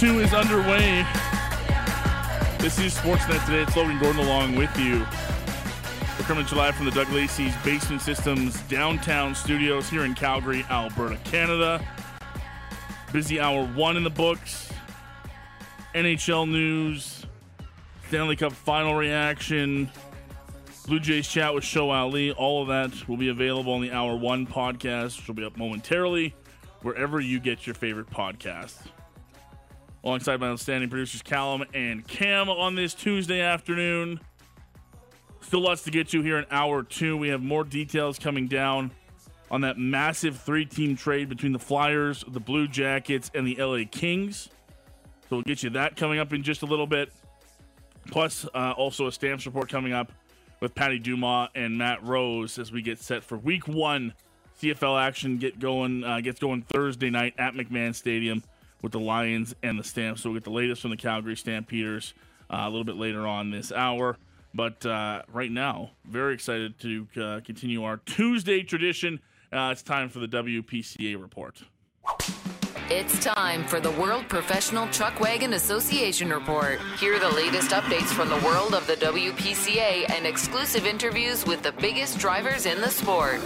Two is underway. This is Sportsnet today. It's Logan Gordon along with you. We're coming to you live from the Doug Lacey's Basement Systems downtown studios here in Calgary, Alberta, Canada. Busy hour one in the books. NHL news, Stanley Cup final reaction, Blue Jays chat with Show Ali. All of that will be available on the hour one podcast, which will be up momentarily wherever you get your favorite podcasts alongside my outstanding producers Callum and Cam on this Tuesday afternoon. Still lots to get to here in hour two. We have more details coming down on that massive three team trade between the Flyers, the Blue Jackets, and the LA Kings. So we'll get you that coming up in just a little bit. Plus, uh, also a stamps report coming up with Patty Dumas and Matt Rose as we get set for week one. CFL action get going uh, gets going Thursday night at McMahon Stadium with the Lions and the Stamps. So we'll get the latest from the Calgary Stampeders uh, a little bit later on this hour. But uh, right now, very excited to uh, continue our Tuesday tradition. Uh, it's time for the WPCA report. It's time for the World Professional Chuck Wagon Association report. Hear the latest updates from the world of the WPCA and exclusive interviews with the biggest drivers in the sport.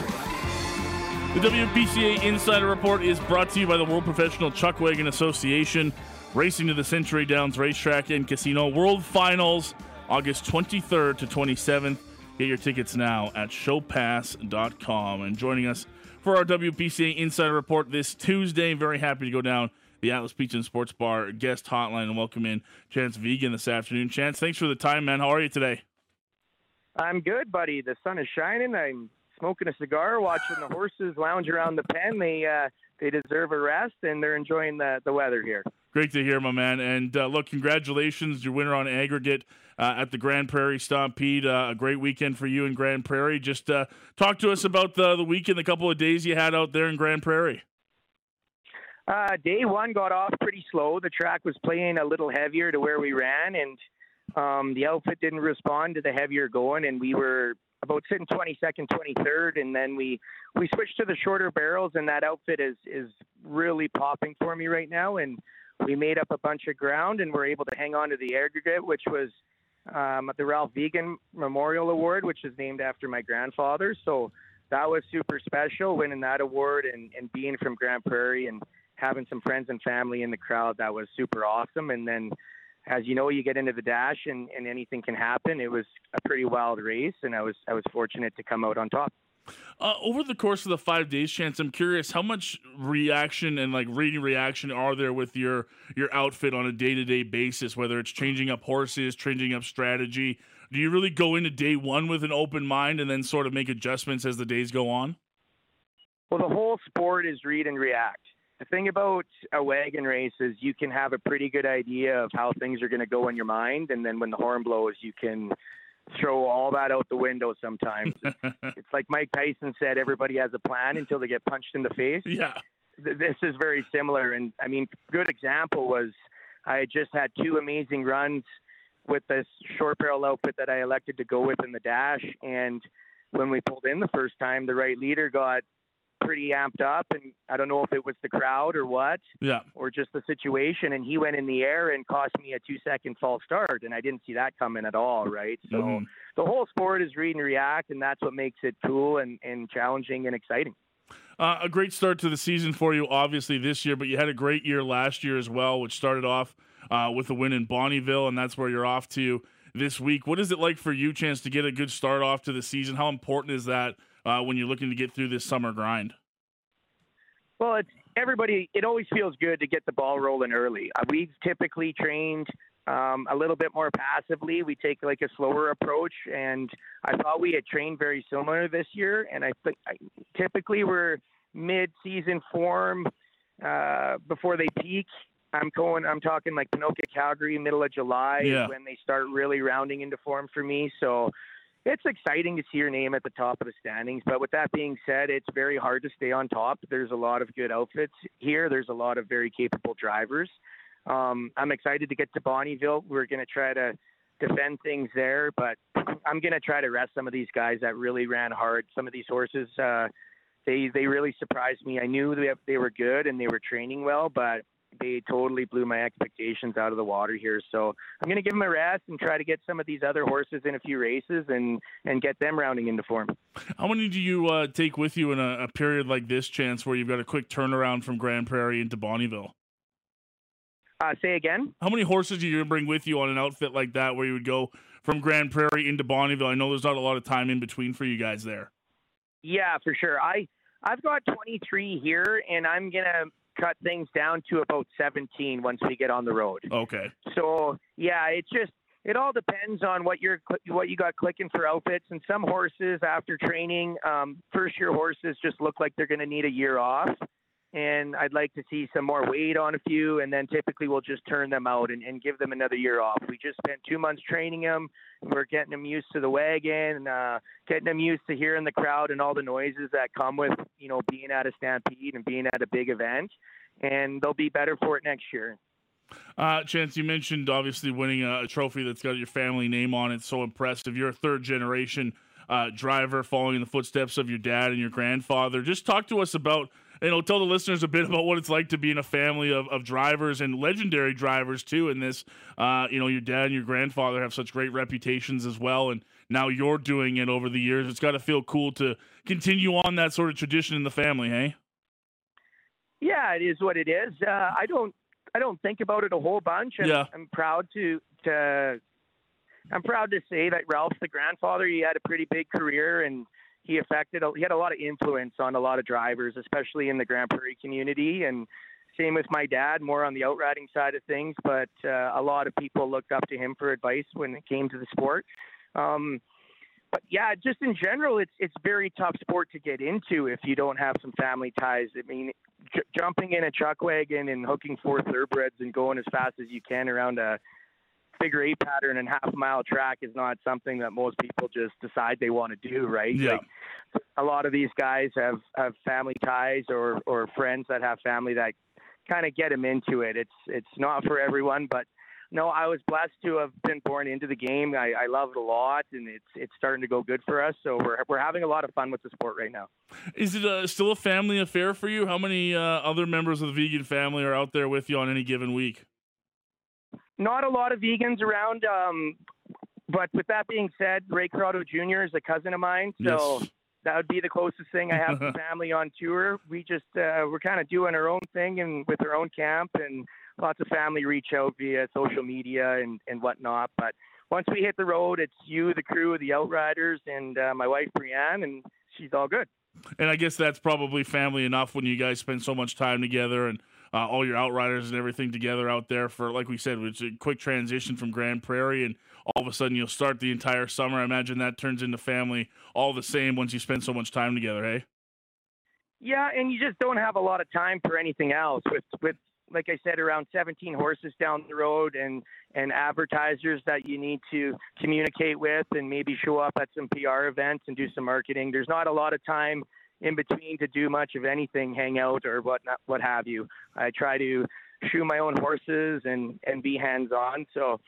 The WPCA Insider Report is brought to you by the World Professional Chuck Wagon Association, racing to the Century Downs Racetrack and Casino World Finals, August 23rd to 27th. Get your tickets now at showpass.com. And joining us for our WPCA Insider Report this Tuesday, very happy to go down the Atlas Pizza and Sports Bar guest hotline and welcome in Chance Vigen this afternoon. Chance, thanks for the time, man. How are you today? I'm good, buddy. The sun is shining. I'm smoking a cigar, watching the horses lounge around the pen. They uh, they deserve a rest, and they're enjoying the the weather here. Great to hear, my man. And uh, look, congratulations, your winner on aggregate uh, at the Grande Prairie Stampede. Uh, a great weekend for you in Grande Prairie. Just uh, talk to us about the the weekend, the couple of days you had out there in Grande Prairie. Uh, day one got off pretty slow. The track was playing a little heavier to where we ran, and um, the outfit didn't respond to the heavier going, and we were about sitting 22nd, 23rd, and then we we switched to the shorter barrels, and that outfit is is really popping for me right now. And we made up a bunch of ground, and we're able to hang on to the aggregate, which was um, the Ralph Vigen Memorial Award, which is named after my grandfather. So that was super special, winning that award and, and being from Grande Prairie and having some friends and family in the crowd. That was super awesome. And then as you know, you get into the dash and, and anything can happen. It was a pretty wild race, and I was I was fortunate to come out on top. Uh, over the course of the five days, Chance, I'm curious how much reaction and like reading reaction are there with your your outfit on a day to day basis? Whether it's changing up horses, changing up strategy, do you really go into day one with an open mind and then sort of make adjustments as the days go on? Well, the whole sport is read and react the thing about a wagon race is you can have a pretty good idea of how things are going to go in your mind, and then when the horn blows, you can throw all that out the window. Sometimes it's like Mike Tyson said: everybody has a plan until they get punched in the face. Yeah, this is very similar, and I mean, a good example was I just had two amazing runs with this short barrel outfit that I elected to go with in the dash, and when we pulled in the first time, the right leader got pretty amped up, and I don't know if it was the crowd or what, yeah, or just the situation. And he went in the air and cost me a two second false start, and I didn't see that coming at all. Right, so mm-hmm. the whole sport is read and react, and that's what makes it cool and, and challenging and exciting. Uh, a great start to the season for you, obviously this year, but you had a great year last year as well, which started off uh, with a win in Bonnyville, and that's where you're off to this week. What is it like for you, Chance, to get a good start off to the season? How important is that uh, when you're looking to get through this summer grind? Well, it's everybody. It always feels good to get the ball rolling early. Uh, we've typically trained um, a little bit more passively. We take like a slower approach, and I thought we had trained very similar this year. And I think typically we're mid-season form uh, before they peak I'm going. I'm talking like Ponoka, Calgary, middle of July Yeah. when they start really rounding into form for me. So it's exciting to see your name at the top of the standings. But with that being said, it's very hard to stay on top. There's a lot of good outfits here. There's a lot of very capable drivers. Um, I'm excited to get to Bonnyville. We're going to try to defend things there, but I'm going to try to rest some of these guys that really ran hard. Some of these horses, uh, they they really surprised me. I knew they they were good and they were training well, but they totally blew my expectations out of the water here. So I'm going to give them a rest and try to get some of these other horses in a few races and and get them rounding into form. How many do you uh, take with you in a, a period like this, Chance, where you've got a quick turnaround from Grande Prairie into Bonnyville? Uh, say again. How many horses are you going to bring with you on an outfit like that, where you would go from Grande Prairie into Bonnyville? I know there's not a lot of time in between for you guys there. Yeah, for sure. I I've got 23 here, and I'm gonna cut things down to about 17 once we get on the road. Okay. So yeah, it's just it all depends on what you're what you got clicking for outfits. And some horses after training, um, first year horses just look like they're going to need a year off. And I'd like to see some more weight on a few, and then typically we'll just turn them out and, and give them another year off. We just spent two months training them. We're getting them used to the wagon, uh, getting them used to hearing the crowd and all the noises that come with, you know, being at a stampede and being at a big event. And they'll be better for it next year. Uh, Chance, you mentioned obviously winning a, a trophy that's got your family name on it. So impressive. You're a third generation uh, driver following in the footsteps of your dad and your grandfather. Just talk to us about, you know, tell the listeners a bit about what it's like to be in a family of, of drivers and legendary drivers too. In this, uh, you know, your dad and your grandfather have such great reputations as well. And now you're doing it over the years. It's got to feel cool to continue on that sort of tradition in the family, hey? Yeah, it is what it is. Uh, I don't I don't think about it a whole bunch. And Yeah. I'm proud to to I'm proud to say that Ralph's the grandfather. He had a pretty big career and he affected he had a lot of influence on a lot of drivers, especially in the Grande Prairie community and same with my dad, more on the outriding side of things, but uh, a lot of people looked up to him for advice when it came to the sport. Um, but yeah, just in general, it's it's very tough sport to get into if you don't have some family ties. I mean, j- jumping in a chuck wagon and hooking four thoroughbreds and going as fast as you can around a figure eight pattern and half a mile track is not something that most people just decide they want to do, right? Yeah. Like, a lot of these guys have have family ties or or friends that have family that kind of get them into it. It's it's not for everyone, but no, I was blessed to have been born into the game. I, I love it a lot, and it's it's starting to go good for us. So we're we're having a lot of fun with the sport right now. Is it uh still a family affair for you? How many uh, other members of the Vigen family are out there with you on any given week? Not a lot of Vigens around, um, but with that being said, Ray Croteau Jr. is a cousin of mine, so Yes. that would be the closest thing I have to family on tour. We just uh, we're kind of doing our own thing and with our own camp, and lots of family reach out via social media and and whatnot. But once we hit the road, it's you, the crew, the Outriders, and uh, my wife Brianne, and she's all good. And I guess that's probably family enough when you guys spend so much time together and uh, all your outriders and everything together out there for, like we said, it's a quick transition from Grande Prairie, and all of a sudden you'll start the entire summer. I imagine that turns into family all the same once you spend so much time together, hey? Yeah, and you just don't have a lot of time for anything else. With with like I said, around 17 horses down the road, and and advertisers that you need to communicate with, and maybe show up at some PR events and do some marketing. There's not a lot of time in between to do much of anything, hang out or what not, what have you. I try to shoe my own horses and and be hands on. So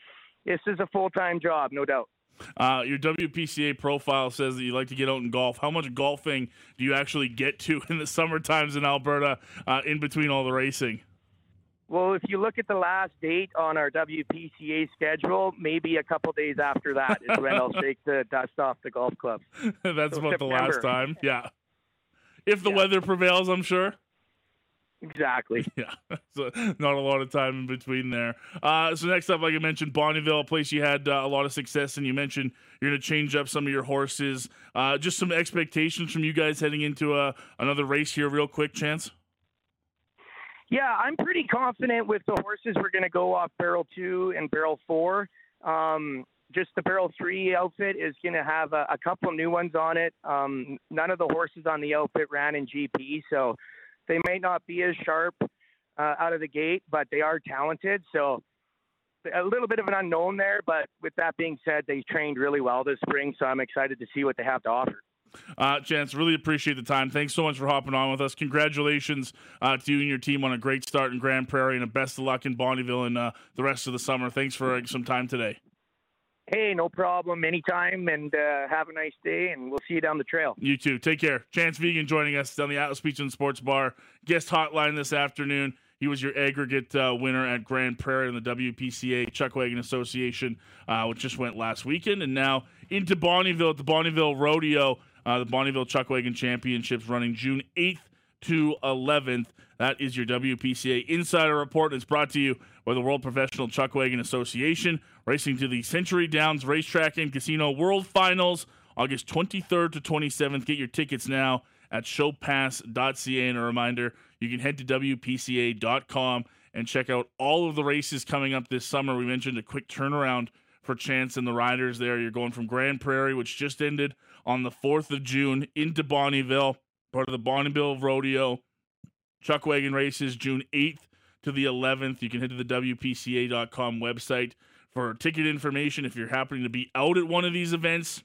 this is a full time job, no doubt. Uh, your WPCA profile says that you like to get out and golf. How much golfing do you actually get to in the summer times in Alberta uh, in between all the racing? Well, if you look at the last date on our WPCA schedule, maybe a couple days after that is when I'll shake the dust off the golf club. That's So about the last time. Yeah. If the Yeah. weather prevails, I'm sure. Exactly. Yeah, so not a lot of time in between there. Uh, so next up, like I mentioned, Bonnyville, a place you had uh, a lot of success, and you mentioned you're going to change up some of your horses. Uh, just some expectations from you guys heading into uh, another race here, real quick, chance. Yeah, I'm pretty confident with the horses we're going to go off barrel two and barrel four. Um, just the barrel three outfit is going to have a, a couple new ones on it. Um, none of the horses on the outfit ran in GP, so they may not be as sharp. uh, out of the gate, but they are talented. So a little bit of an unknown there, but with that being said, they trained really well this spring, so I'm excited to see what they have to offer. Uh, Chance, really appreciate the time. Thanks so much for hopping on with us. Congratulations uh, to you and your team on a great start in Grande Prairie, and a best of luck in Bonnyville and uh, the rest of the summer. Thanks for uh, some time today. Hey, no problem. Anytime, and uh, have a nice day, and we'll see you down the trail. You too. Take care. Chance Vigen joining us down the Atlas Beach and Sports Bar guest hotline this afternoon. He was your aggregate uh, winner at Grande Prairie in the WPCA Chuckwagon Association, uh, which just went last weekend. And now into Bonnyville at the Bonnyville Rodeo, uh, the Bonnyville Chuckwagon Championships running June 8th to 11th. That is your WPCA Insider Report. It's brought to you by the World Professional Chuckwagon Association, racing to the Century Downs Racetrack and Casino World Finals August 23rd to 27th. Get your tickets now at showpass.ca. And a reminder, you can head to WPCA.com and check out all of the races coming up this summer. We mentioned a quick turnaround for Chance and the riders there. You're going from Grande Prairie, which just ended on the 4th of June, into Bonnyville, part of the Bonnyville Rodeo. Chuckwagon races June 8th to the 11th. You can head to the WPCA.com website for ticket information if you're happening to be out at one of these events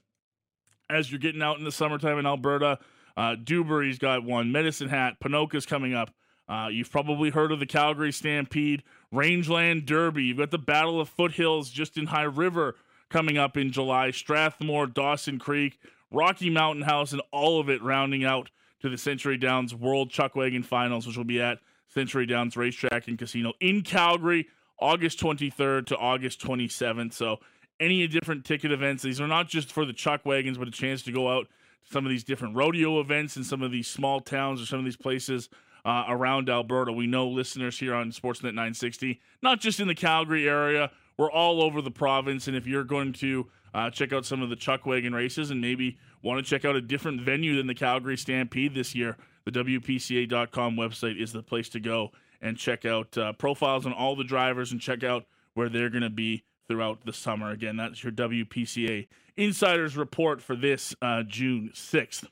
as you're getting out in the summertime in Alberta. Uh, Dewberry's got one. Medicine Hat, Ponoka's coming up. Uh, you've probably heard of the Calgary Stampede, Rangeland Derby. You've got the Battle of Foothills just in High River coming up in July. Strathmore, Dawson Creek, Rocky Mountain House, and all of it rounding out to the Century Downs World Chuckwagon Finals, which will be at Century Downs Racetrack and Casino in Calgary, August 23rd to August 27th. So, any different ticket events, these are not just for the chuck wagons, but a chance to go out to some of these different rodeo events in some of these small towns or some of these places uh, around Alberta. We know listeners here on Sportsnet 960, not just in the Calgary area, we're all over the province. And if you're going to uh, check out some of the chuck wagon races and maybe want to check out a different venue than the Calgary Stampede this year, the WPCA.com website is the place to go and check out uh, profiles on all the drivers and check out where they're going to be throughout the summer. Again, that's your WPCA Insiders Report for this uh, June 6th.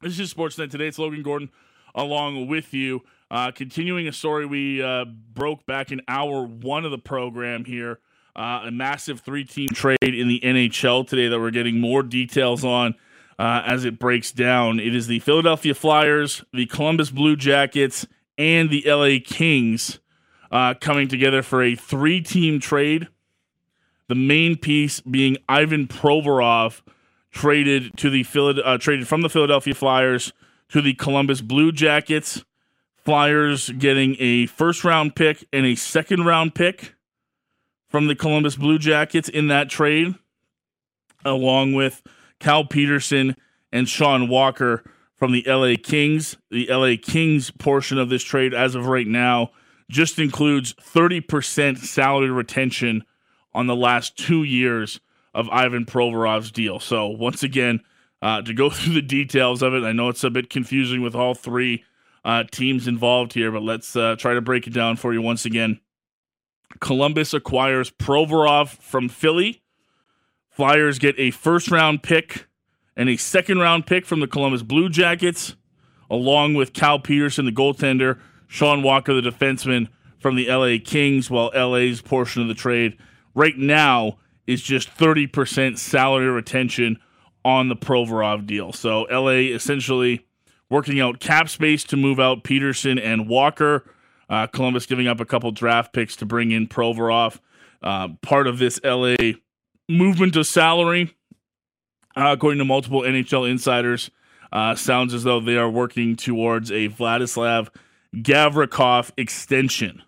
This is Sportsnet Today. It's Logan Gordon along with you. Uh, continuing a story we uh, broke back in hour one of the program here. Uh, a massive three team trade in the NHL today that we're getting more details on uh, as it breaks down. It is the Philadelphia Flyers, the Columbus Blue Jackets, and the LA Kings uh, coming together for a three team trade the main piece being Ivan Provorov traded to the uh, traded from the Philadelphia Flyers to the Columbus Blue Jackets. Flyers getting a first round pick and a second round pick from the Columbus Blue Jackets in that trade, along with Cal Petersen and Sean Walker from the LA Kings. The LA Kings portion of this trade, as of right now, just includes 30% salary retention on the last two years of Ivan Provorov's deal. So, once again, uh, to go through the details of it, I know it's a bit confusing with all three uh, teams involved here, but let's uh, try to break it down for you once again. Columbus acquires Provorov from Philly. Flyers get a first round pick and a second round pick from the Columbus Blue Jackets, along with Cal Petersen, the goaltender, Sean Walker, the defenseman from the LA Kings, while LA's portion of the trade right now is just 30% salary retention on the Provorov deal. So LA essentially working out cap space to move out Petersen and Walker. Uh, Columbus giving up a couple draft picks to bring in Provorov. Uh, part of this LA movement of salary, uh, according to multiple NHL insiders, uh, sounds as though they are working towards a Vladislav Gavrikov extension.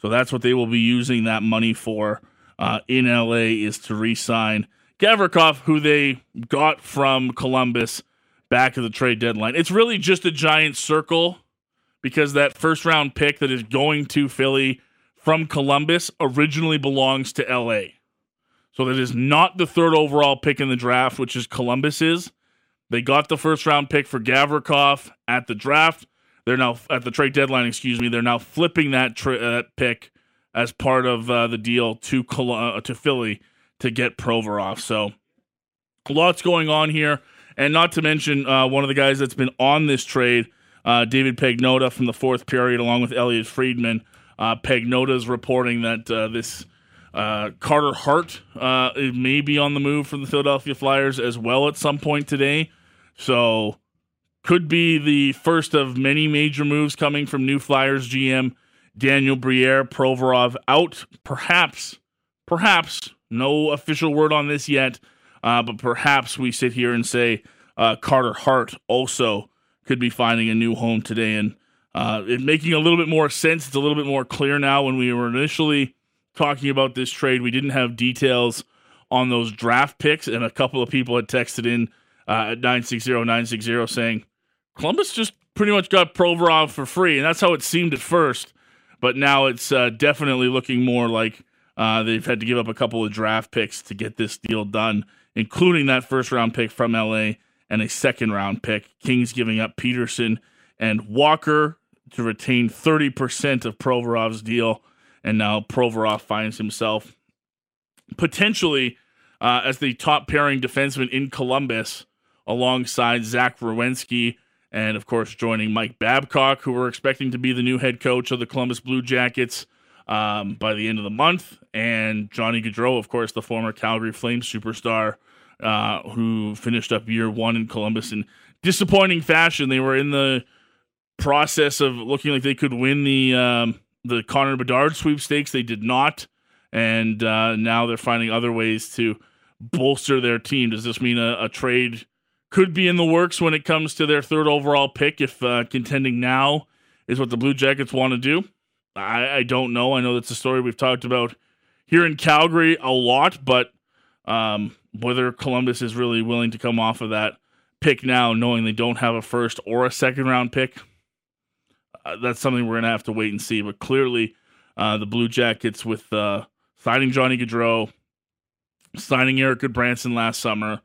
So that's what they will be using that money for uh, in LA is to re-sign Gavrikov, who they got from Columbus back of the trade deadline. It's really just a giant circle because that first round pick that is going to Philly from Columbus originally belongs to LA. So that is not the third overall pick in the draft, which is Columbus's. They got the first round pick for Gavrikov at the draft. They're now at the trade deadline. Excuse me. They're now flipping that tra- uh, pick as part of uh, the deal to Col- uh, to Philly to get Provorov. So lots going on here, and not to mention uh, one of the guys that's been on this trade uh, David Pagnotta from the fourth period, along with Elliotte Friedman. Uh, is reporting that uh, this uh, Carter Hart uh, may be on the move for the Philadelphia Flyers as well at some point today. So, could be the first of many major moves coming from new Flyers GM Daniel Briere. Provorov out, perhaps, perhaps, no official word on this yet, uh, but perhaps we sit here and say uh, Carter Hart also could be finding a new home today and uh, it making a little bit more sense. It's a little bit more clear now. When we were initially talking about this trade, we didn't have details on those draft picks, and a couple of people had texted in uh, at 960 960 saying Columbus just pretty much got Provorov for free, and that's how it seemed at first. But now it's uh, definitely looking more like uh, they've had to give up a couple of draft picks to get this deal done, including that first round pick from LA and a second round pick. Kings giving up Petersen and Walker to retain 30% of Provorov's deal. And now Provorov finds himself potentially uh, as the top pairing defenseman in Columbus alongside Zach Werenski and, of course, joining Mike Babcock, who we're expecting to be the new head coach of the Columbus Blue Jackets um, by the end of the month. And Johnny Gaudreau, of course, the former Calgary Flames superstar uh, who finished up year one in Columbus in disappointing fashion. They were in the process of looking like they could win the um, the Connor Bedard sweepstakes. They did not, and uh, now they're finding other ways to bolster their team. Does this mean a, a, trade could be in the works when it comes to their third overall pick if uh, contending now is what the Blue Jackets want to do? I, I, don't know. I know that's a story we've talked about here in Calgary a lot, but um, whether Columbus is really willing to come off of that pick now, knowing they don't have a first or a second round pick, uh, that's something we're going to have to wait and see. But clearly, uh, the Blue Jackets with uh, signing Johnny Gaudreau, signing Erik Gudbranson last summer,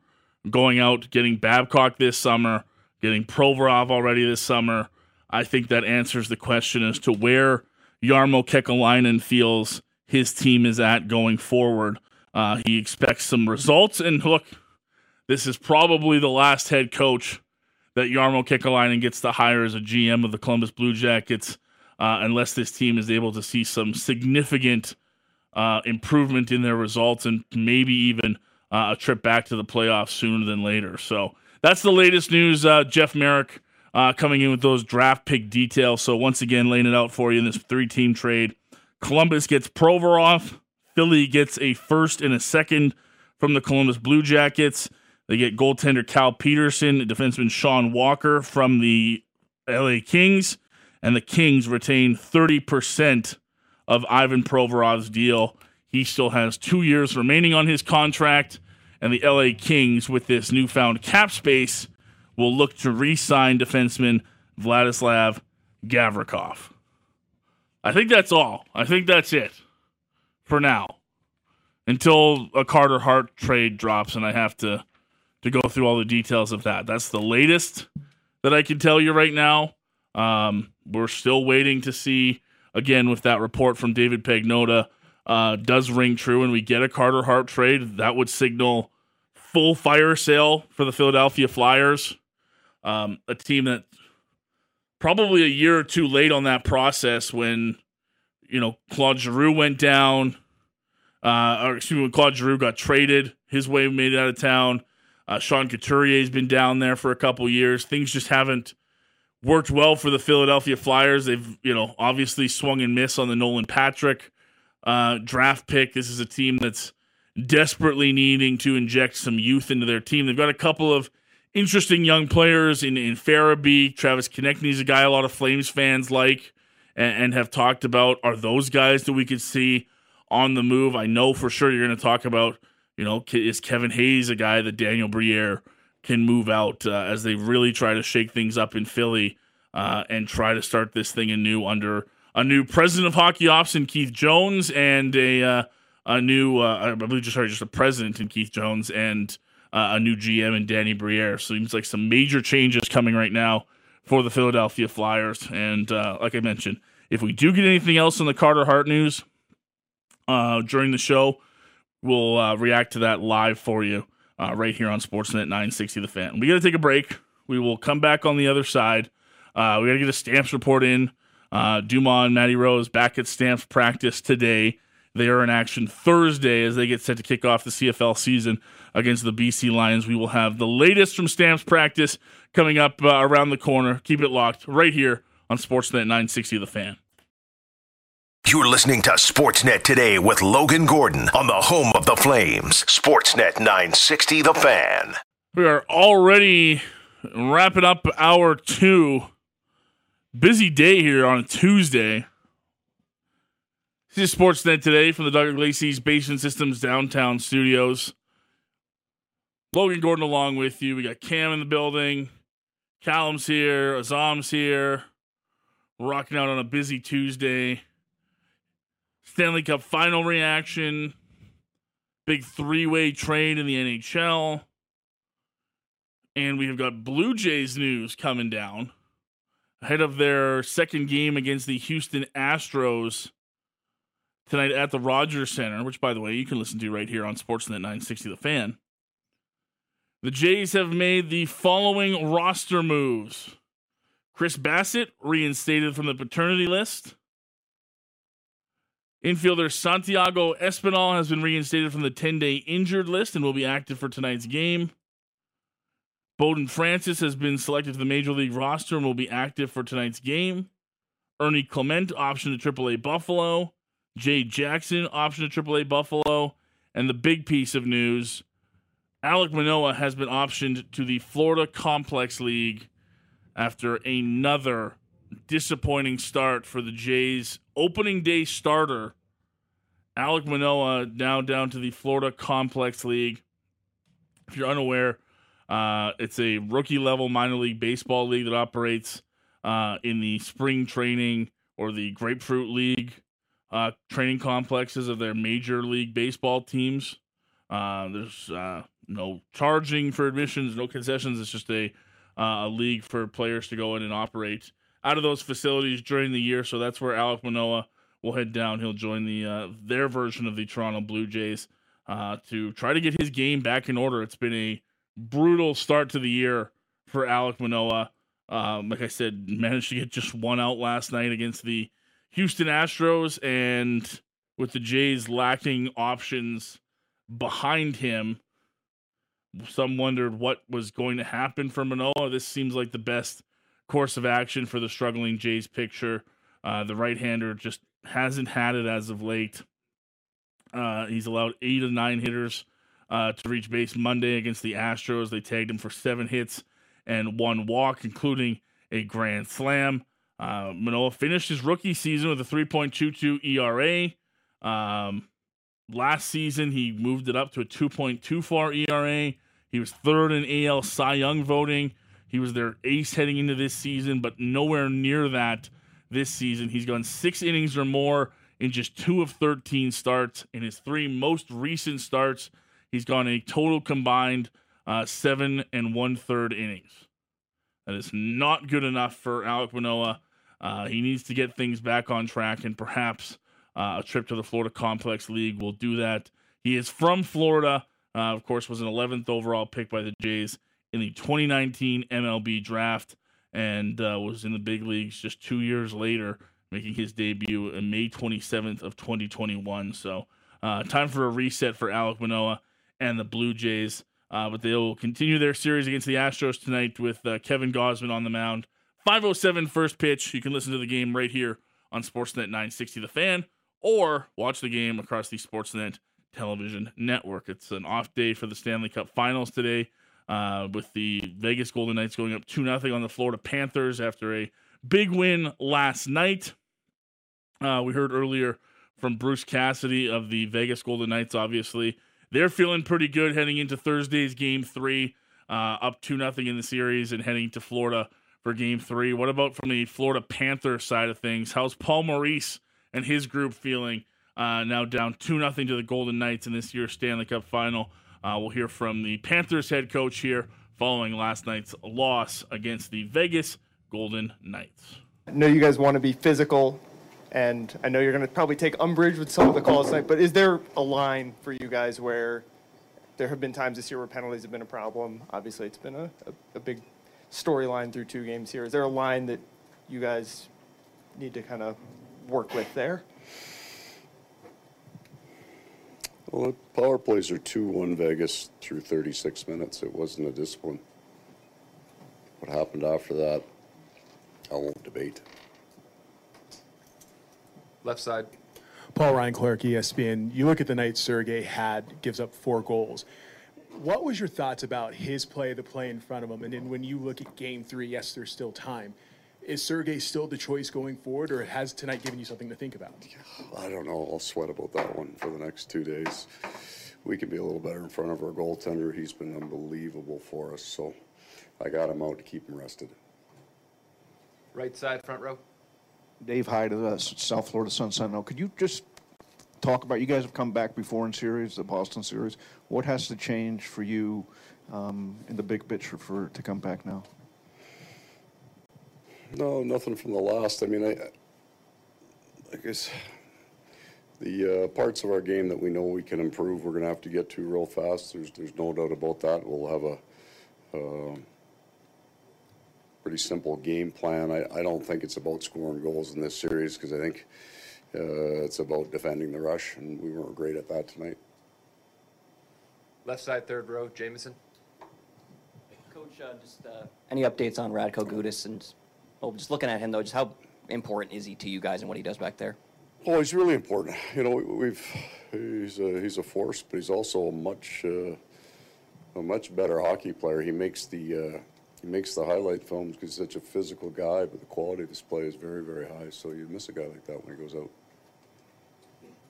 going out getting Babcock this summer, getting Provorov already this summer. I think that answers the question as to where Jarmo Kekalainen feels his team is at going forward. Uh, he expects some results, and look, this is probably the last head coach that Jarmo Kekalainen gets to hire as a GM of the Columbus Blue Jackets, uh, unless this team is able to see some significant uh, improvement in their results and maybe even uh, a trip back to the playoffs sooner than later. So that's the latest news. Uh, Jeff Marek uh, coming in with those draft pick details. So once again, laying it out for you in this three-team trade. Columbus gets Provorov. Philly gets a first and a second from the Columbus Blue Jackets. They get goaltender Cal Petersen, defenseman Sean Walker from the LA Kings, and the Kings retain 30% of Ivan Provorov's deal. He still has two years remaining on his contract, and the LA Kings, with this newfound cap space, will look to re sign defenseman Vladislav Gavrikov. I think that's all. I think that's it for now until a Carter Hart trade drops and I have to to go through all the details of that. That's the latest that I can tell you right now. Um, we're still waiting to see again with that report from David Pagnotta uh, does ring true and we get a Carter Hart trade. That would signal full fire sale for the Philadelphia Flyers, um, a team that probably a year or two late on that process when you know Claude Giroux went down. Uh, or excuse me, when Claude Giroux got traded, his way made it out of town. Uh, Sean Couturier's been down there for a couple years. Things just haven't worked well for the Philadelphia Flyers. They've, you know, obviously swung and miss on the Nolan Patrick uh, draft pick. This is a team that's desperately needing to inject some youth into their team. They've got a couple of interesting young players in, in Farabee. Travis Konecny is a guy a lot of Flames fans like and, and have talked about. Are those guys that we could see on the move? I know for sure you're going to talk about you know, is Kevin Hayes a guy that Daniel Briere can move out uh, as they really try to shake things up in Philly uh, and try to start this thing anew under a new president of hockey ops in Keith Jones and a uh, a new uh, I believe just sorry just a president in Keith Jones and uh, a new GM in Danny Briere. Seems like some major changes coming right now for the Philadelphia Flyers. And uh, like I mentioned, if we do get anything else in the Carter Hart news during the show we'll uh, react to that live for you uh, right here on Sportsnet 960 The Fan. We got to take a break. We will come back on the other side. Uh, we got to get a Stamps report in. Uh, Dumas and Matty Rose back at Stamps practice today. They are in action Thursday as they get set to kick off the CFL season against the BC Lions. We will have the latest from Stamps practice coming up uh, around the corner. Keep it locked right here on Sportsnet 960 The Fan. You're listening to Sportsnet today with Logan Gordon on the home of the Flames. Sportsnet 960 The Fan. We are already wrapping up hour two. Busy day here on a Tuesday. This is Sportsnet today from the Doug Lacey's Basement Systems downtown studios. Logan Gordon along with you. We got Cam in the building. Callum's here. Azam's here. Rocking out on a busy Tuesday. Stanley Cup final reaction. Big three way trade in the NHL. And we have got Blue Jays news coming down ahead of their second game against the Houston Astros tonight at the Rogers Center, which, by the way, you can listen to right here on Sportsnet 960 The Fan. The Jays have made the following roster moves Chris Bassitt, reinstated from the paternity list. Infielder Santiago Espinal has been reinstated from the 10 day injured list and will be active for tonight's game. Bowden Francis has been selected to the Major League roster and will be active for tonight's game. Ernie Clement, option to AAA Buffalo. Jay Jackson, option to AAA Buffalo. And the big piece of news Alek Manoah has been optioned to the Florida Complex League after another disappointing start for the Jays. Opening day starter, Alek Manoah, now down to the Florida Complex League. If you're unaware, uh, it's a rookie level minor league baseball league that operates uh, in the spring training or the Grapefruit League uh, training complexes of their major league baseball teams. Uh, there's uh, no charging for admissions, no concessions. It's just a, uh, a league for players to go in and operate out of those facilities during the year. So that's where Alek Manoah will head down. He'll join the uh, their version of the Toronto Blue Jays uh, to try to get his game back in order. It's been a brutal start to the year for Alek Manoah. Um, like I said, managed to get just one out last night against the Houston Astros, and with the Jays lacking options behind him, some wondered what was going to happen for Manoah. This seems like the best course of action for the struggling Jays picture. Uh, the right hander just hasn't had it as of late. Uh, he's allowed eight of nine hitters uh, to reach base Monday against the Astros. They tagged him for seven hits and one walk, including a grand slam. Uh, Manoah finished his rookie season with a 3.22 ERA. Um, last season, he moved it up to a 2.24 ERA. He was third in AL Cy Young voting. He was their ace heading into this season, but nowhere near that this season. He's gone six innings or more in just two of 13 starts. In his three most recent starts, he's gone a total combined uh, seven and one third innings. That is not good enough for Alek Manoah. Uh, he needs to get things back on track, and perhaps uh, a trip to the Florida Complex League will do that. He is from Florida. Uh, of course, was an 11th overall pick by the Jays in the 2019 MLB draft, and uh, was in the big leagues just two years later, making his debut in May 27th of 2021. So, uh, time for a reset for Alek Manoah and the Blue Jays. Uh, but they'll continue their series against the Astros tonight with Kevin Gausman on the mound. 507 first pitch. You can listen to the game right here on Sportsnet 960 The Fan or watch the game across the Sportsnet television network. It's an off day for the Stanley Cup Finals today, uh, with the Vegas Golden Knights going up 2 0 on the Florida Panthers after a big win last night. Uh, we heard earlier from Bruce Cassidy of the Vegas Golden Knights, obviously. They're feeling pretty good heading into Thursday's game three, uh, up 2 0 in the series and heading to Florida for game three. What about from the Florida Panther side of things? How's Paul Maurice and his group feeling uh, now down 2 nothing to the Golden Knights in this year's Stanley Cup final? Uh, we'll hear from the Panthers head coach here following last night's loss against the Vegas Golden Knights. I know you guys want to be physical, and I know you're going to probably take umbrage with some of the calls tonight, but is there a line for you guys where there have been times this year where penalties have been a problem? Obviously, it's been a, a, a big storyline through two games here. Is there a line that you guys need to kind of work with there? Well, the power plays are 2 1 Vegas through 36 minutes. It wasn't a discipline. What happened after that, I won't debate. Left side. Paul Ryan Clark, ESPN. You look at the night Sergei had, gives up four goals. What was your thoughts about his play, the play in front of him? And then when you look at game three, yes, there's still time. Is Sergei still the choice going forward, or has tonight given you something to think about? I don't know. I'll sweat about that one for the next two days. We can be a little better in front of our goaltender. He's been unbelievable for us, so I got him out to keep him rested. Right side, front row. Dave Hyde of the South Florida Sun Sentinel. Could you just talk about, you guys have come back before in series, the Boston series. What has to change for you um, in the big picture for to come back now? No, nothing from the last. I mean, I, I guess the uh, parts of our game that we know we can improve, we're going to have to get to real fast. There's, there's no doubt about that. We'll have a uh, pretty simple game plan. I, I don't think it's about scoring goals in this series because I think uh, it's about defending the rush, and we weren't great at that tonight. Left side, third row, Jameson. Coach, uh, just uh, any updates on Radko Gudas? and well, just looking at him though, just how important is he to you guys and what he does back there? Oh, he's really important. You know, we've he's a, he's a force, but he's also a much uh, a much better hockey player. He makes the uh, he makes the highlight films because he's such a physical guy, but the quality of his play is very very high. So you miss a guy like that when he goes out.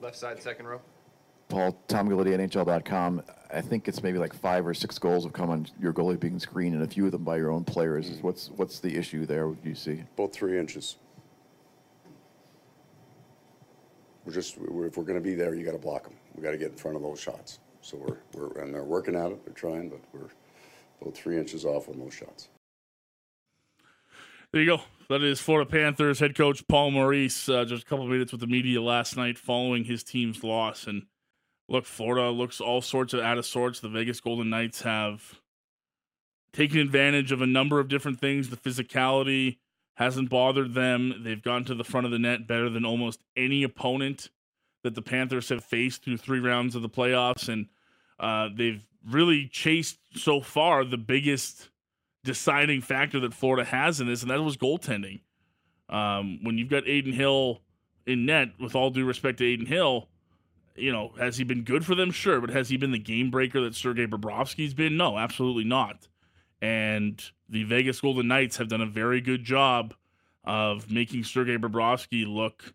Left side, second row. Paul, Tom Gulitti, NHL.com. I think it's maybe like five or six goals have come on your goalie being screened, and a few of them by your own players. Mm-hmm. What's what's the issue there? What do you see? About three inches. We're just we're, if we're going to be there, you got to block them. We got to get in front of those shots. So we're we're and they're working at it. They're trying, but we're about three inches off on those shots. There you go. That is Florida Panthers head coach Paul Maurice. Uh, just a couple minutes with the media last night following his team's loss. And look, Florida looks all sorts of out of sorts. The Vegas Golden Knights have taken advantage of a number of different things. The physicality hasn't bothered them. They've gone to the front of the net better than almost any opponent that the Panthers have faced through three rounds of the playoffs. And uh, they've really chased so far the biggest deciding factor that Florida has in this, and that was goaltending. Um, when you've got Adin Hill in net, with all due respect to Adin Hill, you know, has he been good for them? Sure, but has he been the game breaker that Sergei Bobrovsky's been? No, absolutely not. And the Vegas Golden Knights have done a very good job of making Sergei Bobrovsky look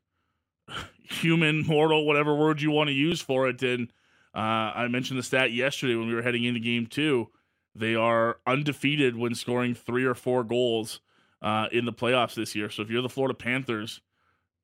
human, mortal, whatever word you want to use for it. And uh, I mentioned the stat yesterday when we were heading into game two. They are undefeated when scoring three or four goals uh, in the playoffs this year. So if you're the Florida Panthers,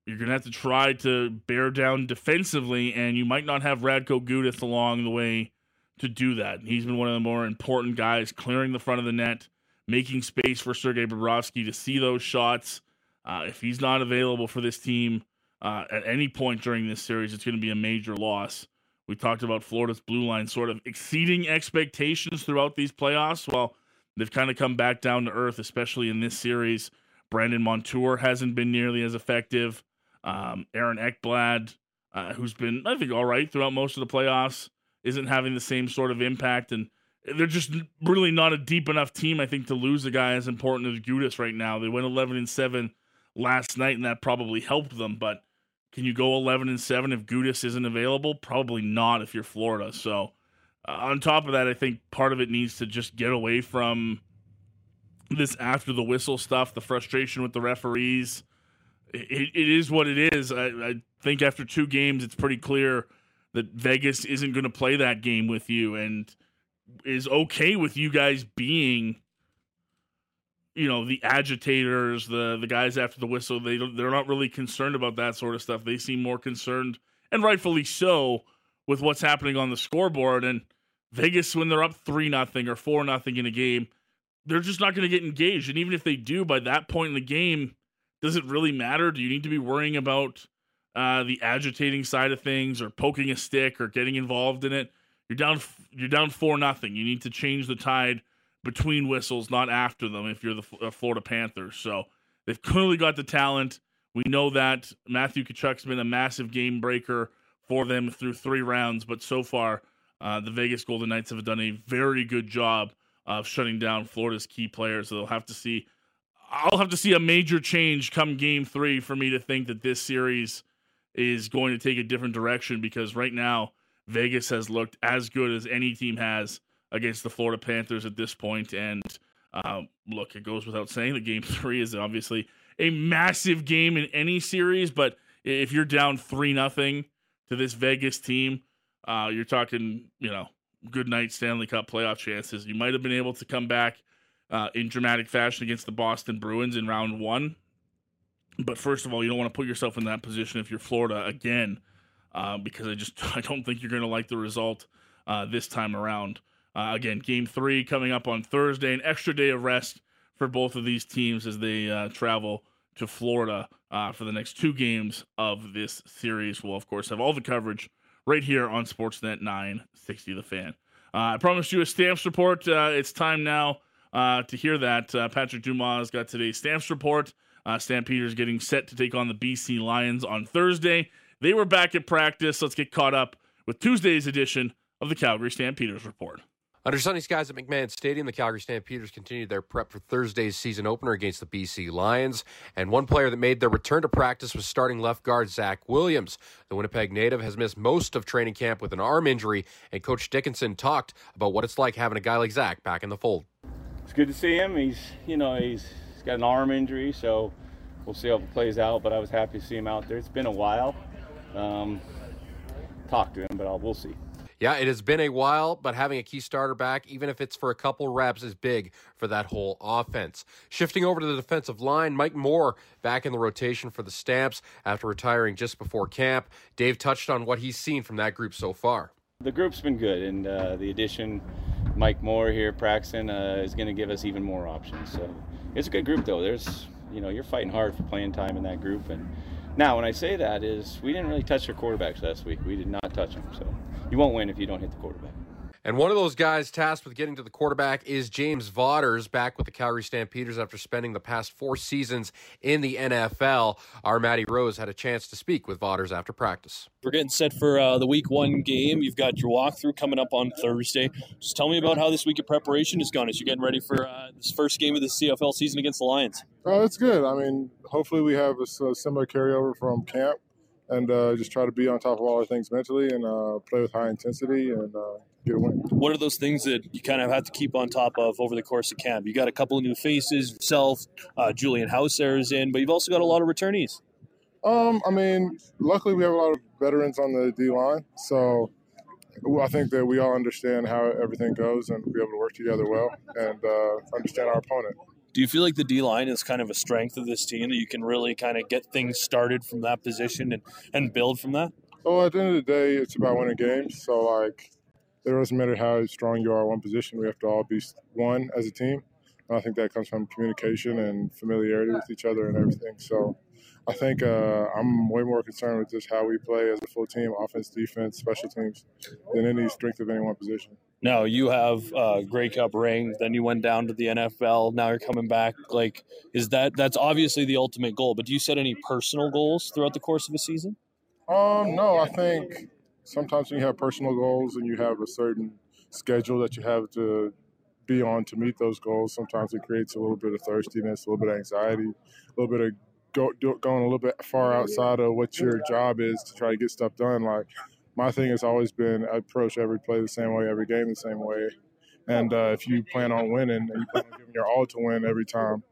you're going to have to try to bear down defensively, and you might not have Radko Gudas along the way to do that. He's been one of the more important guys clearing the front of the net, making space for Sergei Bobrovsky to see those shots. Uh, if he's not available for this team uh, at any point during this series, it's going to be a major loss. We talked about Florida's blue line sort of exceeding expectations throughout these playoffs. Well, they've kind of come back down to earth, especially in this series. Brandon Montour hasn't been nearly as effective. Um, Aaron Ekblad, uh, who's been, I think, all right throughout most of the playoffs, isn't having the same sort of impact. And they're just really not a deep enough team, I think, to lose a guy as important as Gudas right now. They went 11 and 7 last night, and that probably helped them. But can you go 11 and 7 if Gudas isn't available? Probably not if you're Florida. So, uh, on top of that, I think part of it needs to just get away from this after the whistle stuff, the frustration with the referees. it, it is what it is. I, I think after two games, it's pretty clear that Vegas isn't going to play that game with you and is okay with you guys being you know the agitators, the the guys after the whistle. They they're not really concerned about that sort of stuff. They seem more concerned, and rightfully so, with what's happening on the scoreboard. And Vegas, when they're up three nothing or four nothing in a game, they're just not going to get engaged. And even if they do, by that point in the game, does it really matter? Do you need to be worrying about uh, the agitating side of things, or poking a stick, or getting involved in it? You're down. You're down four nothing. You need to change the tide between whistles, not after them. If you're the uh, Florida Panthers, so they've clearly got the talent. We know that Matthew Tkachuk's been a massive game breaker for them through three rounds, but so far, uh, the Vegas Golden Knights have done a very good job of shutting down Florida's key players. So they'll have to see. I'll have to see a major change come Game Three for me to think that this series is going to take a different direction because right now Vegas has looked as good as any team has against the Florida Panthers at this point. And uh, look, it goes without saying that Game Three is obviously a massive game in any series, but if you're down three nothing to this Vegas team, uh, you're talking, you know, good night Stanley Cup playoff chances. You might have been able to come back uh, in dramatic fashion against the Boston Bruins in round one. But first of all, you don't want to put yourself in that position if you're Florida again, uh, because I just I don't think you're going to like the result uh, this time around. Uh, again, game three coming up on Thursday, an extra day of rest for both of these teams as they uh, travel to Florida uh, for the next two games of this series. We'll, of course, have all the coverage right here on Sportsnet 960 The Fan. Uh, I promised you a stamps report. Uh, it's time now uh, to hear that. Patrick Dumas got today's stamps report. Stampeders getting set to take on the BC Lions on Thursday. They were back at practice. Let's get caught up with Tuesday's edition of the Calgary Stampeders Report. Under sunny skies at McMahon Stadium, the Calgary Stampeders continued their prep for Thursday's season opener against the BC Lions. And one player that made their return to practice was starting left guard Zach Williams. The Winnipeg native has missed most of training camp with an arm injury, and Coach Dickenson talked about what it's like having a guy like Zach back in the fold. It's good to see him. He's, you know, he's, he's got an arm injury, so we'll see how it plays out. But I was happy to see him out there. It's been a while. Um, talk to him, but I'll, we'll see. Yeah, it has been a while, but having a key starter back, even if it's for a couple reps, is big for that whole offense. Shifting over to the defensive line, Mike Moore back in the rotation for the Stamps after retiring just before camp. Dave touched on what he's seen from that group so far. The group's been good, and uh, the addition, Mike Moore here, Praxton, uh, is going to give us even more options. So it's a good group, though. There's, you know, you're fighting hard for playing time in that group, and now when I say that is we didn't really touch our quarterbacks last week. We did not touch them, so you won't win if you don't hit the quarterback. And one of those guys tasked with getting to the quarterback is James Vaughters, back with the Calgary Stampeders after spending the past four seasons in the NFL. Our Matty Rose had a chance to speak with Vaughters after practice. We're getting set for uh, the week one game. You've got your walkthrough coming up on Thursday. Just tell me about how this week of preparation has gone as you're getting ready for uh, this first game of the CFL season against the Lions. Oh, it's good. I mean, hopefully we have a, a similar carryover from camp and uh, just try to be on top of all our things mentally and uh, play with high intensity and uh, get a win. What are those things that you kind of have to keep on top of over the course of camp? You got a couple of new faces, yourself, uh, Julian Howsare is in, but you've also got a lot of returnees. Um, I mean, luckily we have a lot of veterans on the D line, so I think that we all understand how everything goes and be able to work together well and uh, understand our opponent. Do you feel like the D line is kind of a strength of this team that you can really kind of get things started from that position and, and build from that? Well, at the end of the day, it's about winning games. So, like, it doesn't matter how strong you are one position. We have to all be one as a team. And I think that comes from communication and familiarity with each other and everything. So, I think uh, I'm way more concerned with just how we play as a full team, offense, defense, special teams, than any strength of any one position. Now you have a Grey Cup ring, then you went down to the NFL. Now you're coming back. Like, is that that's obviously the ultimate goal? But do you set any personal goals throughout the course of a season? Um, no, I think sometimes when you have personal goals and you have a certain schedule that you have to be on to meet those goals, sometimes it creates a little bit of thirstiness, a little bit of anxiety, a little bit of go, do, going a little bit far outside of what your job is to try to get stuff done. Like my thing has always been I approach every play the same way, every game the same way. And uh, if you plan on winning and you plan on giving your all to win every time,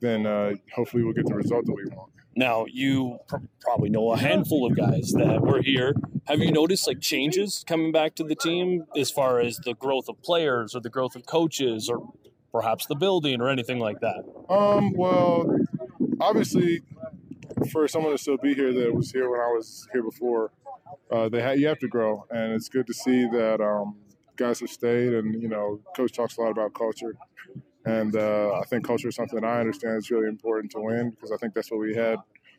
then uh, hopefully we'll get the result that we want. Now you pr- probably know a handful of guys that were here. Have you noticed like changes coming back to the team as far as the growth of players or the growth of coaches or perhaps the building or anything like that? Um, well, obviously, for someone to still be here that was here when I was here before, uh, they ha- you have to grow, and it's good to see that um, guys have stayed. And you know, coach talks a lot about culture, and uh, I think culture is something that I understand is really important to win because I think that's what we had.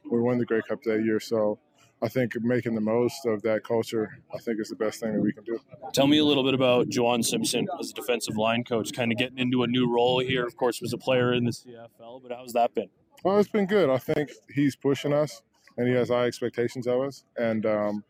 We won the Grey Cup that year, so I think making the most of that culture, I think is the best thing that we can do. Tell me a little bit about Juwan Simpson as a defensive line coach, kind of getting into a new role here. Of course, was a player in the CFL, but how's that been? Well, it's been good. I think he's pushing us, and he has high expectations of us, and um,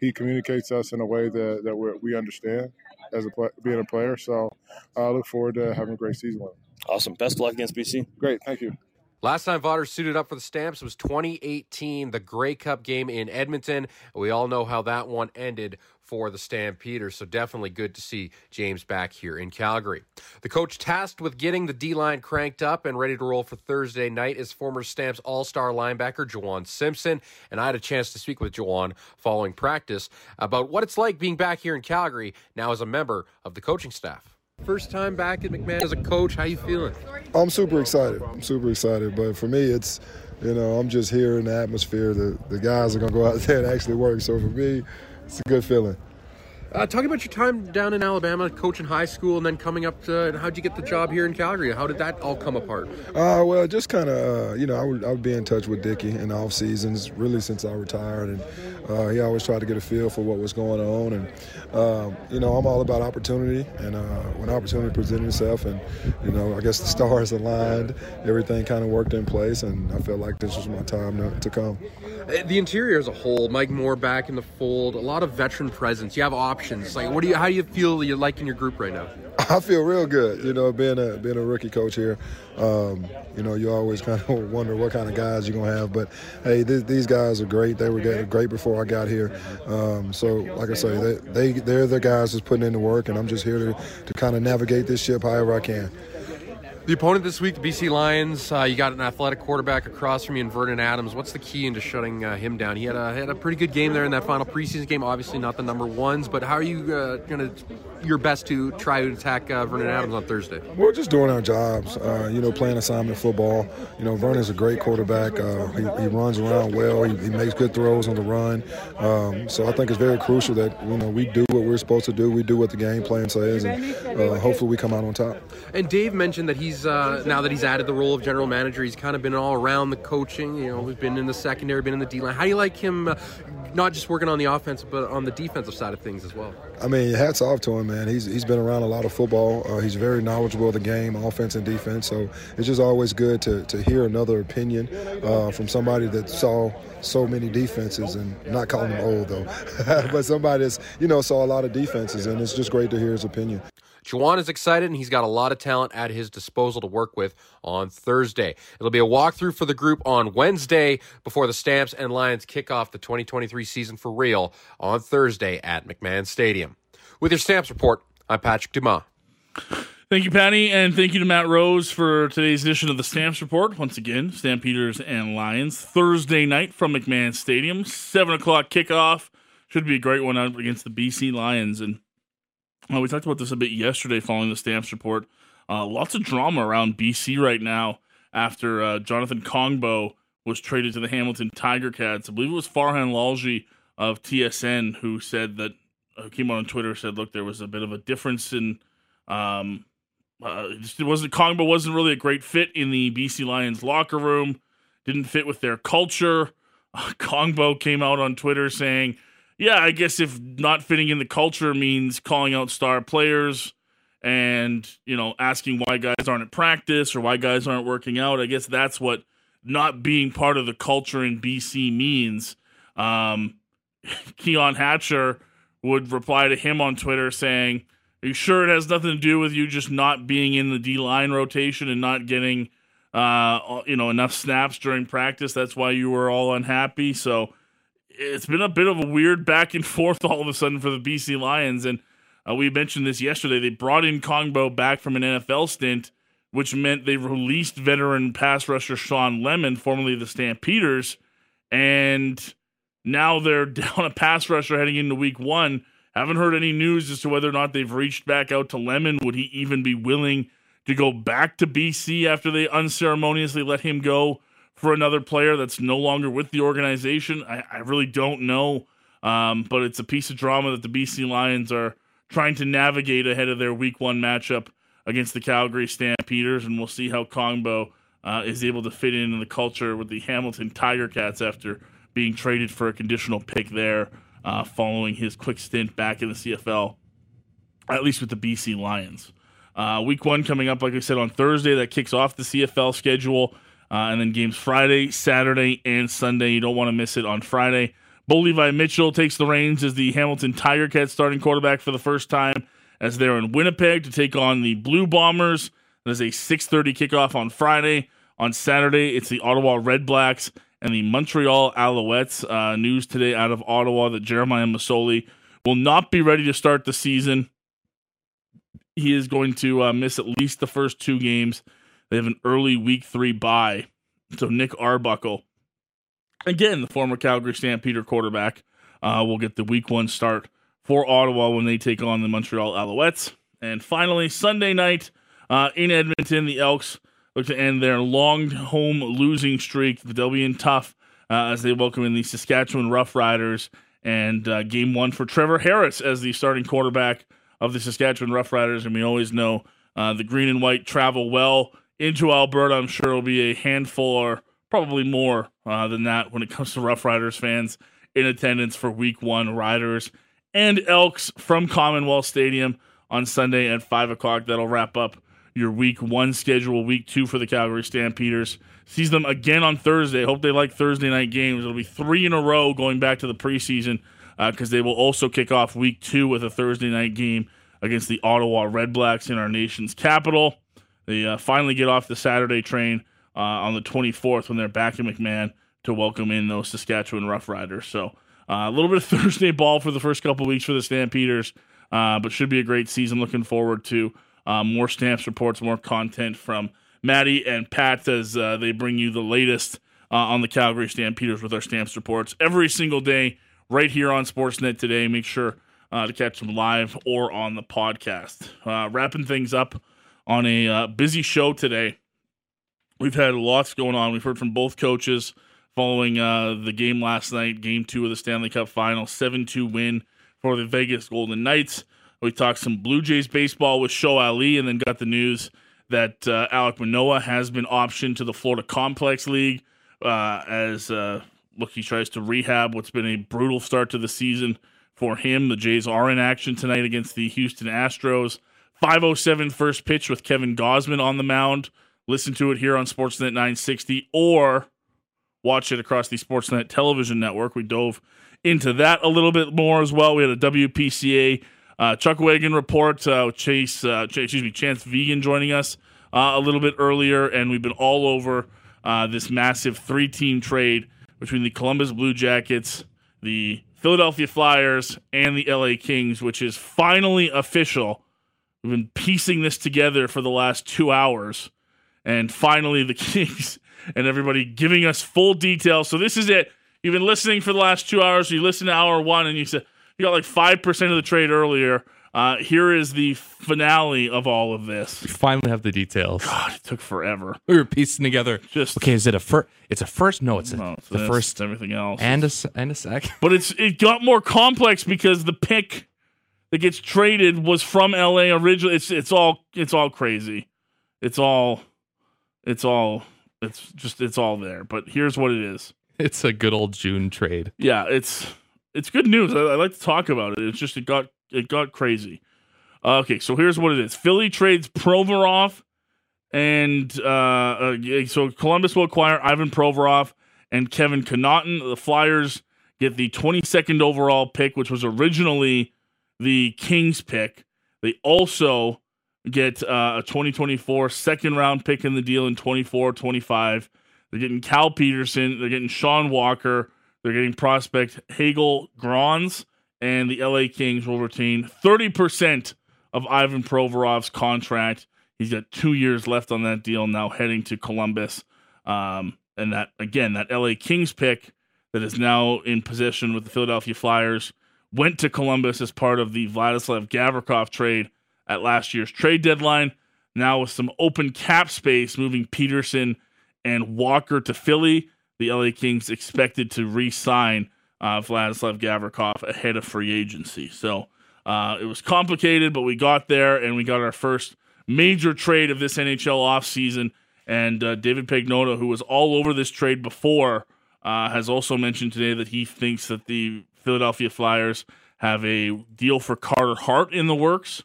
he communicates us in a way that, that we're, we understand as a play, being a player. So I look forward to having a great season with him. Awesome. Best of luck against BC. Great. Thank you. Last time Vaughter suited up for the Stamps was 2018, the Grey Cup game in Edmonton. We all know how that one ended for the Stampeders, so definitely good to see James back here in Calgary. The coach tasked with getting the D line cranked up and ready to roll for Thursday night is former Stamps All Star linebacker Juwan Simpson, and I had a chance to speak with Juwan following practice about what it's like being back here in Calgary now as a member of the coaching staff. First time back at McMahon as a coach. How you feeling? I'm super excited. I'm super excited. But for me, it's you know I'm just here in the atmosphere. The the guys are gonna go out there and actually work. So for me, it's a good feeling. Uh, talk about your time down in Alabama, coaching high school, and then coming up to. How'd you get the job here in Calgary? How did that all come apart? Uh, well, just kind of, uh, you know, I would, I would be in touch with Dickey in off seasons, really since I retired, and uh, he always tried to get a feel for what was going on. And um, you know, I'm all about opportunity, and uh, when opportunity presented itself, and you know, I guess the stars aligned, everything kind of worked in place, and I felt like this was my time to, to come. Uh, The interior as a whole, Mike Moore back in the fold, a lot of veteran presence. You have options. Like, what do you? How do you feel you're liking your group right now? I feel real good, you know, being a being a rookie coach here. Um, you know, you always kind of wonder what kind of guys you're gonna have, but hey, th- these guys are great. They were great before I got here. Um, so, like I say, they, they they're the guys that's putting in the work, and I'm just here to to kind of navigate this ship however I can. The opponent this week, the BC Lions. Uh, you got an athletic quarterback across from you, in Vernon Adams. What's the key into shutting uh, him down? He had a had a pretty good game there in that final preseason game. Obviously, not the number ones, but how are you uh, going to your best to try to attack uh, Vernon Adams on Thursday? We're just doing our jobs, uh, you know, playing assignment football. You know, Vernon's a great quarterback. Uh, he, he runs around well. He, he makes good throws on the run. Um, so I think it's very crucial that you know we do what we're supposed to do. We do what the game plan says, and uh, hopefully we come out on top. And Dave mentioned that he's uh, now that he's added the role of general manager, he's kind of been all around the coaching. You know, he's been in the secondary, been in the D line. How do you like him? Uh, not just working on the offense, but on the defensive side of things as well. I mean, hats off to him, man. He's he's been around a lot of football. Uh, he's very knowledgeable of the game, offense and defense. So it's just always good to, to hear another opinion uh, from somebody that saw so many defenses and not calling him old though, but somebody that's you know saw a lot of defenses, and it's just great to hear his opinion. Juwan is excited and he's got a lot of talent at his disposal to work with on Thursday. It'll be a walkthrough for the group on Wednesday before the Stamps and Lions kick off the 2023 season for real on Thursday at McMahon Stadium. With your Stamps report, I'm Patrick Dumas. Thank you, Patty, and thank you to Matt Rose for today's edition of the Stamps Report. Once again, Stampeders and Lions Thursday night from McMahon Stadium, seven o'clock kickoff. Should be a great one against the BC Lions. And uh, we talked about this a bit yesterday, following the Stamps Report. Uh, lots of drama around BC right now after uh, Jonathan Kongbo was traded to the Hamilton Tiger Cats. I believe it was Farhan Lalji of TSN who said that who came on Twitter said, look, there was a bit of a difference in um, uh, it wasn't Kongbo wasn't really a great fit in the BC Lions locker room. Didn't fit with their culture. Uh, Kongbo came out on Twitter saying, "Yeah, I guess if not fitting in the culture means calling out star players and you know asking why guys aren't at practice or why guys aren't working out, I guess that's what not being part of the culture in BC means." Um, Keon Hatcher would reply to him on Twitter saying, Are you sure it has nothing to do with you just not being in the D line rotation and not getting uh you know enough snaps during practice? That's why you were all unhappy. So it's been a bit of a weird back and forth all of a sudden for the BC Lions. And uh, we mentioned this yesterday. They brought in Kongbo back from an NFL stint, which meant they released veteran pass rusher Shawn Lemon, formerly the Stampeders, and now they're down a pass rusher heading into week one. Haven't heard any news as to whether or not they've reached back out to Lemon. Would he even be willing to go back to BC after they unceremoniously let him go for another player that's no longer with the organization? I, I really don't know. Um, but it's a piece of drama that the BC Lions are trying to navigate ahead of their week one matchup against the Calgary Stampeders, and we'll see how Kongbo uh, is able to fit in in the culture with the Hamilton Tiger Cats after being traded for a conditional pick there uh, following his quick stint back in the CFL, at least with the BC Lions. Uh, week one coming up, like I said, on Thursday. That kicks off the CFL schedule. Uh, and then games Friday, Saturday, and Sunday. You don't want to miss it on Friday. Bo Levi Mitchell takes the reins as the Hamilton Tiger Cats starting quarterback for the first time as they're in Winnipeg to take on the Blue Bombers. There's a 6:30 kickoff on Friday. On Saturday, it's the Ottawa Red Blacks and the Montreal Alouettes. Uh, news today out of Ottawa that Jeremiah Masoli will not be ready to start the season. He is going to uh, miss at least the first two games. They have an early week three bye. So Nick Arbuckle, again, the former Calgary Stampeder quarterback, uh, will get the week one start for Ottawa when they take on the Montreal Alouettes. And finally, Sunday night uh, in Edmonton, the Elks look to end their long home losing streak. They'll be in tough uh, as they welcome in the Saskatchewan Roughriders. And uh, game one for Trevor Harris as the starting quarterback of the Saskatchewan Roughriders. And we always know uh, the green and white travel well into Alberta. I'm sure it'll be a handful or probably more uh, than that when it comes to Roughriders fans in attendance for week one Riders and Elks from Commonwealth Stadium on Sunday at 5 o'clock. That'll wrap up your week one schedule. Week two for the Calgary Stampeders. Sees them again on Thursday. Hope they like Thursday night games. It'll be three in a row going back to the preseason because uh, they will also kick off week two with a Thursday night game against the Ottawa Red Blacks in our nation's capital. They uh, finally get off the Saturday train uh, on the 24th when they're back in McMahon to welcome in those Saskatchewan Roughriders. So uh, a little bit of Thursday ball for the first couple weeks for the Stampeders, uh, but should be a great season. Looking forward to uh, more stamps reports, more content from Maddie and Pat as uh, they bring you the latest on the Calgary Stampeders with our stamps reports every single day right here on Sportsnet today. Make sure to catch them live or on the podcast. wrapping things up on a uh, busy show today. We've had lots going on. We've heard from both coaches following uh, the game last night, game two of the Stanley Cup final, 7 2 win for the Vegas Golden Knights. We talked some Blue Jays baseball with Show Ali and then got the news that uh, Alek Manoah has been optioned to the Florida Complex League uh, as uh, look he tries to rehab what's been a brutal start to the season for him. The Jays are in action tonight against the Houston Astros. 507 first pitch with Kevin Gausman on the mound. Listen to it here on Sportsnet 960 or watch it across the Sportsnet television network. We dove into that a little bit more as well. We had a WPCA uh, Chuck Wagon report. Uh, Chase, uh, Ch- excuse me, Chance Vigen joining us uh, a little bit earlier, and we've been all over uh, this massive three-team trade between the Columbus Blue Jackets, the Philadelphia Flyers, and the LA Kings, which is finally official We've been piecing this together for the last two hours, and finally the Kings and everybody giving us full details. So this is it. You've been listening for the last two hours. You listened to hour one, and you said you got like five percent of the trade earlier. Uh, here is the finale of all of this. We finally have the details. God, it took forever. We were piecing together. Just okay. Is it a first? It's a first. No, it's, a, no, it's the this, first. Everything else and a and a second. But it's it got more complex because the pick that gets traded was from LA originally. It's it's all it's all crazy. It's all it's all it's just it's all there. But here's what it is. It's a good old June trade. Yeah, it's it's good news. I, I like to talk about it. It's just it got it got crazy. Okay, so here's what it is. Philly trades Provorov, and uh, uh, so Columbus will acquire Ivan Provorov and Kevin Connauton. The Flyers get the 22nd overall pick, which was originally the Kings pick. They also get uh, a 2024 second round pick in the deal in 24 25. They're getting Cal Petersen. They're getting Sean Walker. They're getting prospect Helge Grans. And the LA Kings will retain 30% of Ivan Provorov's contract. He's got two years left on that deal now, heading to Columbus. Um, and that, again, that LA Kings pick that is now in possession with the Philadelphia Flyers went to Columbus as part of the Vladislav Gavrikov trade at last year's trade deadline. Now, with some open cap space, moving Petersen and Walker to Philly, the LA Kings expected to re sign uh, Vladislav Gavrikov ahead of free agency. So uh, it was complicated, but we got there and we got our first major trade of this NHL offseason. And uh, David Pagnotta, who was all over this trade before, uh, has also mentioned today that he thinks that the Philadelphia Flyers have a deal for Carter Hart in the works.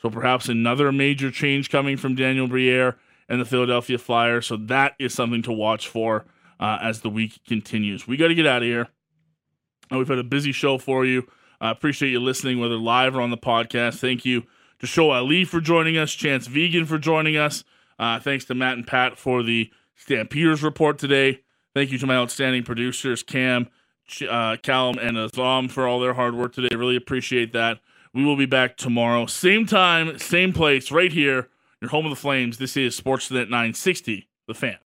So perhaps another major change coming from Daniel Briere and the Philadelphia Flyers. So that is something to watch for uh, as the week continues. We got to get out of here. Uh, we've had a busy show for you. I appreciate you listening, whether live or on the podcast. Thank you to Show Ali for joining us, Chance Vigen for joining us. Uh, thanks to Matt and Pat for the Stampeders report today. Thank you to my outstanding producers, Cam, uh, Callum, and Azam for all their hard work today. Really appreciate that. We will be back tomorrow, same time, same place, right here, your home of the Flames. This is Sportsnet 960, The Fan.